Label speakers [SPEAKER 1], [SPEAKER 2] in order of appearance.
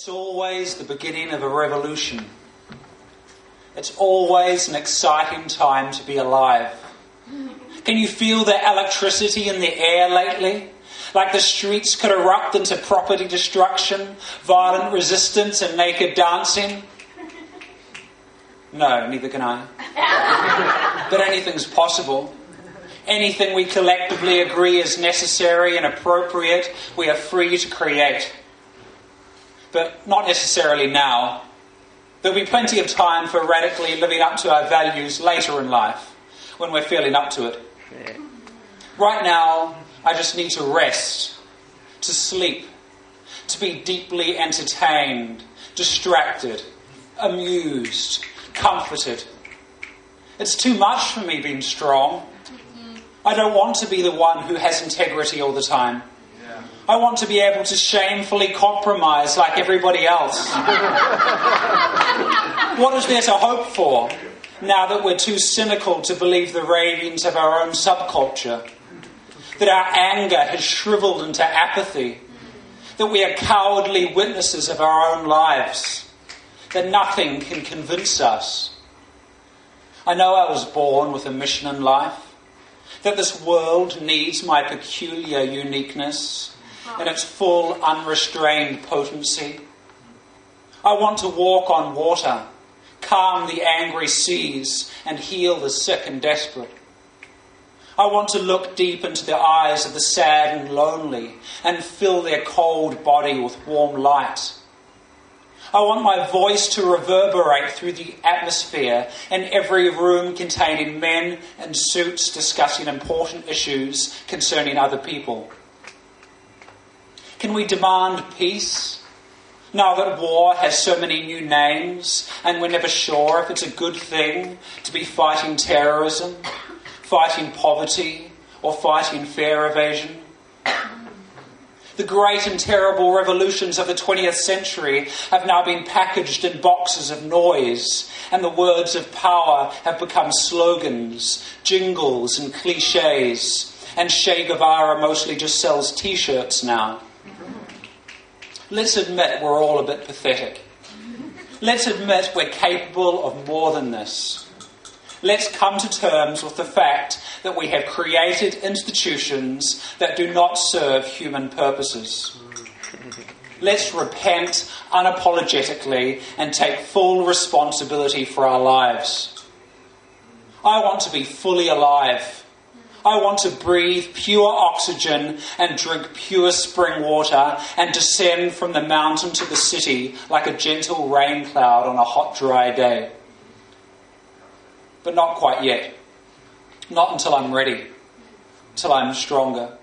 [SPEAKER 1] It's always the beginning of a revolution. It's always an exciting time to be alive. Can you feel the electricity in the air lately? Like the streets could erupt into property destruction, violent resistance, and naked dancing? No, neither can I. but anything's possible. Anything we collectively agree is necessary and appropriate, we are free to create but not necessarily now. There'll be plenty of time for radically living up to our values later in life when we're feeling up to it. Yeah. Right now, I just need to rest, to sleep, to be deeply entertained, distracted, amused, comforted. It's too much for me being strong. Mm-hmm. I don't want to be the one who has integrity all the time. I want to be able to shamefully compromise like everybody else. what is there to hope for now that we're too cynical to believe the ravings of our own subculture? That our anger has shriveled into apathy? That we are cowardly witnesses of our own lives? That nothing can convince us? I know I was born with a mission in life that this world needs my peculiar uniqueness, in its full, unrestrained potency. I want to walk on water, calm the angry seas, and heal the sick and desperate. I want to look deep into the eyes of the sad and lonely and fill their cold body with warm light. I want my voice to reverberate through the atmosphere in every room containing men in suits discussing important issues concerning other people. Can we demand peace? Now that war has so many new names, and we're never sure if it's a good thing to be fighting terrorism, fighting poverty, or fighting fare evasion. The great and terrible revolutions of the 20th century have now been packaged in boxes of noise, and the words of power have become slogans, jingles, and cliches. And Che Guevara mostly just sells t shirts now. Let's admit we're all a bit pathetic. Let's admit we're capable of more than this. Let's come to terms with the fact that we have created institutions that do not serve human purposes. Let's repent unapologetically and take full responsibility for our lives. I want to be fully alive I want to breathe pure oxygen and drink pure spring water and descend from the mountain to the city like a gentle rain cloud on a hot, dry day. But not quite yet. Not until I'm ready, until I'm stronger.